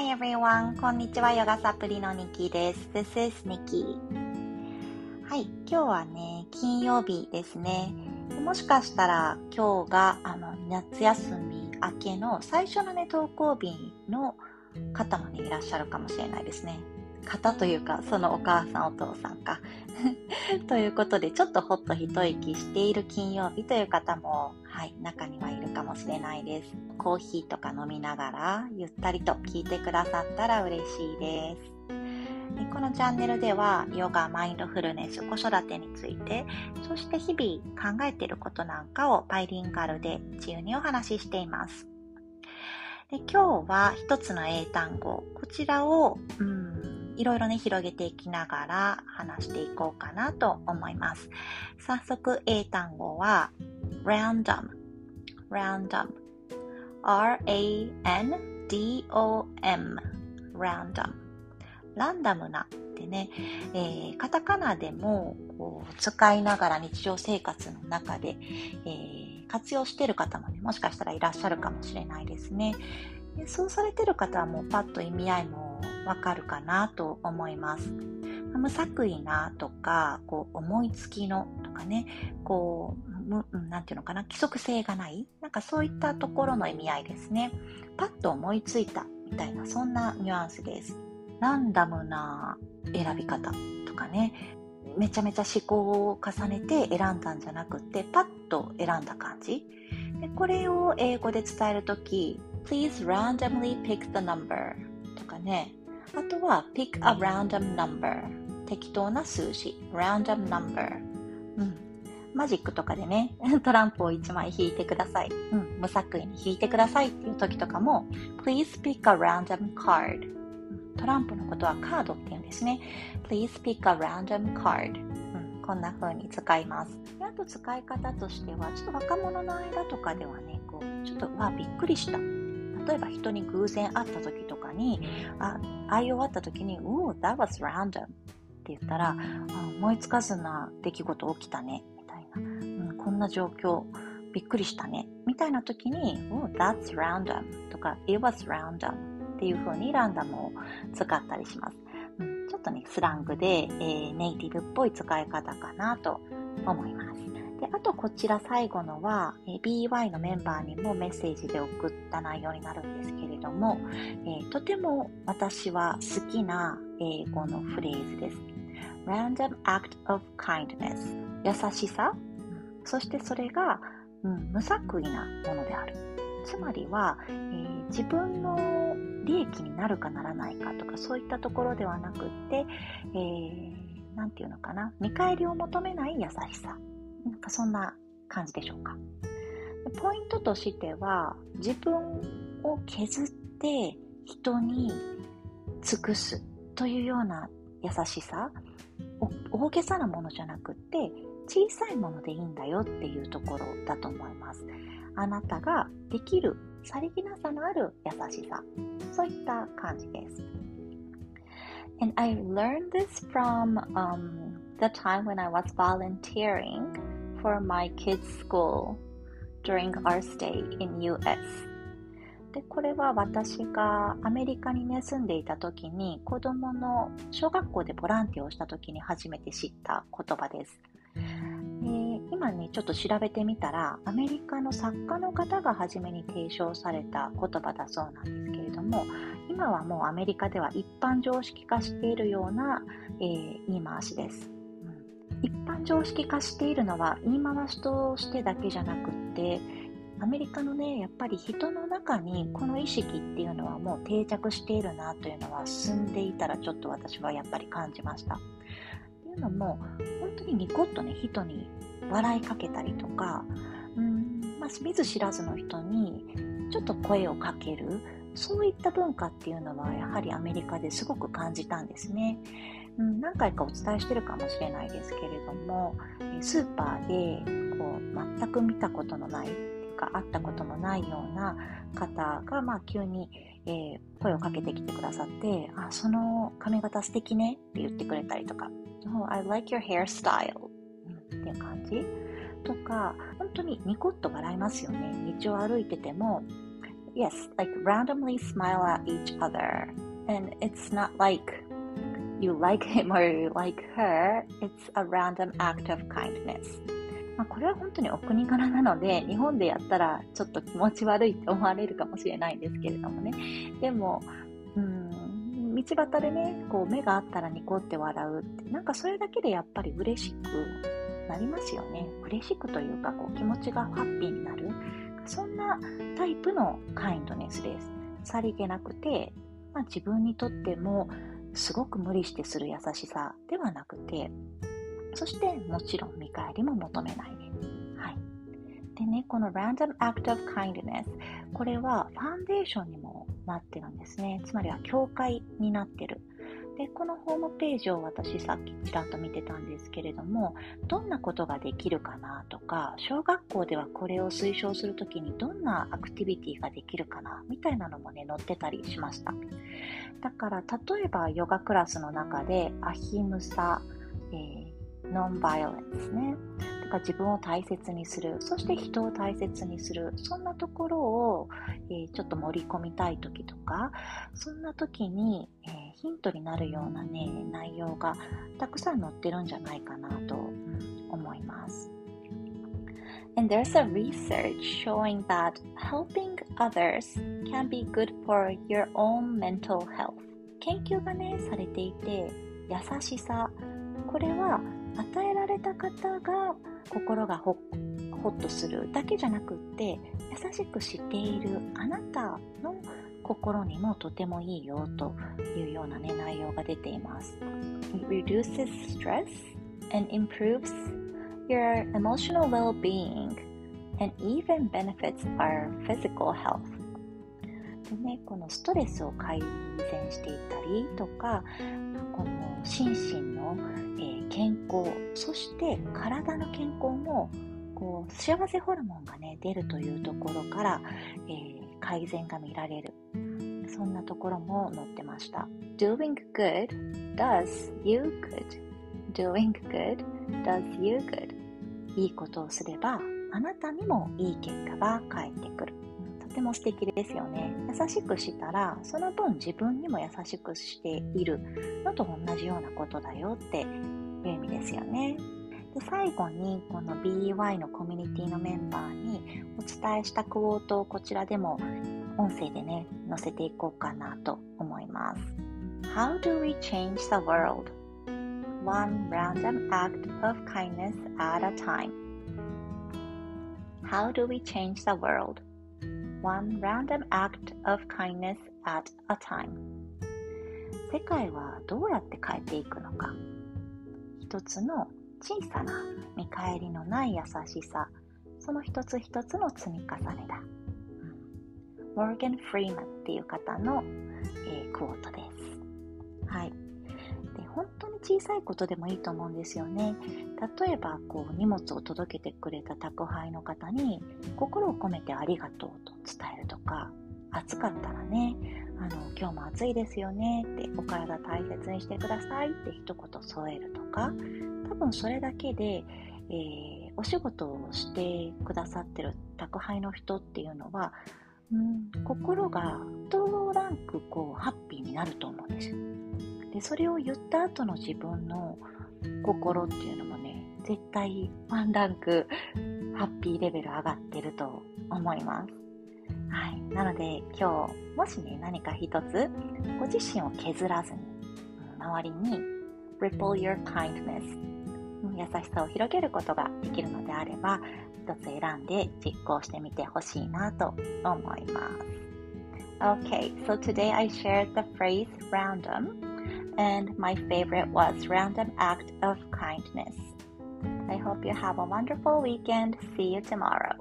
Hi everyone! こんにちは、ヨガサプリのニキです。This is Nikki. はい、今日はね、金曜日ですね。もしかしたら今日があの夏休み明けの最初のね、登校日の方もね、いらっしゃるかもしれないですね。方というか、そのお母さんお父さんか。ということで、ちょっとほっと一息している金曜日という方も、はい、中にはいるかもしれないです。コーヒーとか飲みながら、ゆったりと聞いてくださったら嬉しいです。このチャンネルでは、ヨガ、マインドフルネス、子育てについて、そして日々考えていることなんかをバイリンガルで自由にお話ししています。で今日は一つの英単語、こちらを、うん、いろいろね、広げていきながら話していこうかなと思います。早速、英単語は、random, random, r-a-n-d-o-m, random, ランダムなってね、えー、カタカナでもこう使いながら日常生活の中で、えー活用してる方もね、もしかしたらいらっしゃるかもしれないですね。そうされてる方はもうパッと意味合いもわかるかなと思います。無作為なとか、こう思いつきのとかね、こう、なんていうのかな、規則性がない、なんかそういったところの意味合いですね。パッと思いついたみたいな、そんなニュアンスです。ランダムな選び方とかね、めちゃめちゃ思考を重ねて選んだんじゃなくて、パッと選んだ感じ。でこれを英語で伝えるとき、please randomly pick the number とかね。あとは pick a random number 適当な数字 random number うん。マジックとかでね、トランプを1枚引いてください。うん。無作為に引いてくださいっていう時とかも please pick a random card トランプのことはカードって言うんですね。Please pick a random card こんな風に使います。あと使い方としては、ちょっと若者の間とかではね、こう、ちょっと、わ、びっくりした。例えば人に偶然会った時とかに、あ、会い終わった時に、お that was random って言ったら、思いつかずな出来事起きたね、みたいな。うん、こんな状況、びっくりしたね、みたいな時に、お that's random とか、it was random っていう風にランダムを使ったりします。うん、ちょっとね、スラングで、えー、ネイティブっぽい使い方かなと思います。で、あとこちら最後のは、え、BY のメンバーにもメッセージで送った内容になるんですけれども、え、とても私は好きな英語のフレーズです。Random act of kindness 優しさ、そしてそれが、うん、無作為なものである。つまりは、えー、自分の利益になるかならないかとかそういったところではなくって、えー、ていうのかな、見返りを求めない優しさ。なんかそんな感じでしょうか。ポイントとしては、自分を削って人に尽くすというような優しさ、大げさなものじゃなくって、小さいものでいいんだよっていうところだと思います。あなたができるさりげなさのある優しさ。そういった感じです。And I learned this from um, the time when I was volunteering for my kids' school during our stay in US. で、これは私がアメリカにね、住んでいた時に子供の小学校でボランティアをした時に初めて知った言葉です。今ね、ちょっと調べてみたら、アメリカの作家の方が初めに提唱された言葉だそうなんですけれども、今はもうアメリカでは一般常識化しているような、えー、言い回しです。一般常識化しているのは言い回しとしてだけじゃなくってアメリカのねやっぱり人の中にこの意識っていうのはもう定着しているなというのは進んでいたらちょっと私はやっぱり感じました。っていうのも本当にニコッとね人に笑いかけたりとか、うんまあ、見ず知らずの人にちょっと声をかける、そういった文化っていうのはやはりアメリカですごく感じたんですね。うん、何回かお伝えしてるかもしれないですけれども、スーパーでこう全く見たことのないっていうか会ったことのないような方が、まあ、急に、えー、声をかけてきてくださってあその髪型素敵ねって言ってくれたりとか、oh, I like your hairstyle っていう感じとか、本当にニコッと笑いますよね。道を歩いてても、yes, like randomly smile at each other. And it's not like you like him or you like her, it's a random act of kindness. まあ、これは本当にお国柄なので、日本でやったらちょっと気持ち悪いって思われるかもしれないんですけれどもね。でも、うん、道端でね、こう目があったらニコって笑うって、なんかそれだけでやっぱり嬉しくなりますよね。嬉しくというか、こう気持ちがハッピーになる。そんなタイプのカインドネスです。さりげなくて、まあ、自分にとってもすごく無理してする優しさではなくて、そしてもちろん見返りも求めない。はい。でね、この Random Act of Kindness、これはファンデーションにもなってるんですね。つまりは教会になってる。で、このホームページを私さっきちらっと見てたんですけれども、どんなことができるかなとか、小学校ではこれを推奨するときにどんなアクティビティができるかなみたいなのもね、載ってたりしました。だから、例えばヨガクラスの中でアヒムサ、えー、ノンバイオレンスね。か自分を大切にする、そして人を大切にする、そんなところを、えー、ちょっと盛り込みたい時とか、そんな時に、えー、ヒントになるようなね、内容がたくさん載ってるんじゃないかなと思います。And there's a research showing that helping others can be good for your own mental health. 研究がね、されていて、優しさ。これは与えられた方が心がほっとするだけじゃなくって優しくしているあなたの心にもとてもいいよというような、ね、内容が出ています。It reduces stress and improves your emotional well-being and even benefits our physical health. でね、このストレスを改善していったりとか、この心身の、健康、そして体の健康もこう幸せホルモンがね出るというところから、えー、改善が見られる。そんなところも載ってました。Doing good does you good. Doing good does you good. いいことをすればあなたにもいい結果が返ってくる。とても素敵ですよね。優しくしたら、その分自分にも優しくしているのと同じようなことだよっていう意味ですよね。で最後にこの BEY のコミュニティのメンバーにお伝えしたクォートをこちらでも音声でね載せていこうかなと思います How do we change the world? One random act of kindness at a time How do we change the world? One random act of kindness at a time 世界はどうやって変えていくのか一つの小さな見返りのない優しさ、その一つ一つの積み重ねだ。モーガン・フリーマンっていう方の、えー、クォートです。はい。で、本当に小さいことでもいいと思うんですよね。例えば、こう、荷物を届けてくれた宅配の方に、心を込めてありがとうと伝えるとか、暑かったらね、あの、今日も暑いですよねって、お体大切にしてくださいって一言添えるとか、多分それだけで、えー、お仕事をしてくださってる宅配の人っていうのは、うん、心が一ランクこうハッピーになると思うんですよ。で、それを言った後の自分の心っていうのもね、絶対ワンランクハッピーレベル上がってると思います。はい。なので今日、もしね、何か一つ、ご自身を削らずに、周りに ripple your kindness 優しさを広げることができるのであれば、一つ選んで実行してみてほしいなと思います。Okay, so today I shared the phrase random, and my favorite was random act of kindness. I hope you have a wonderful weekend. See you tomorrow.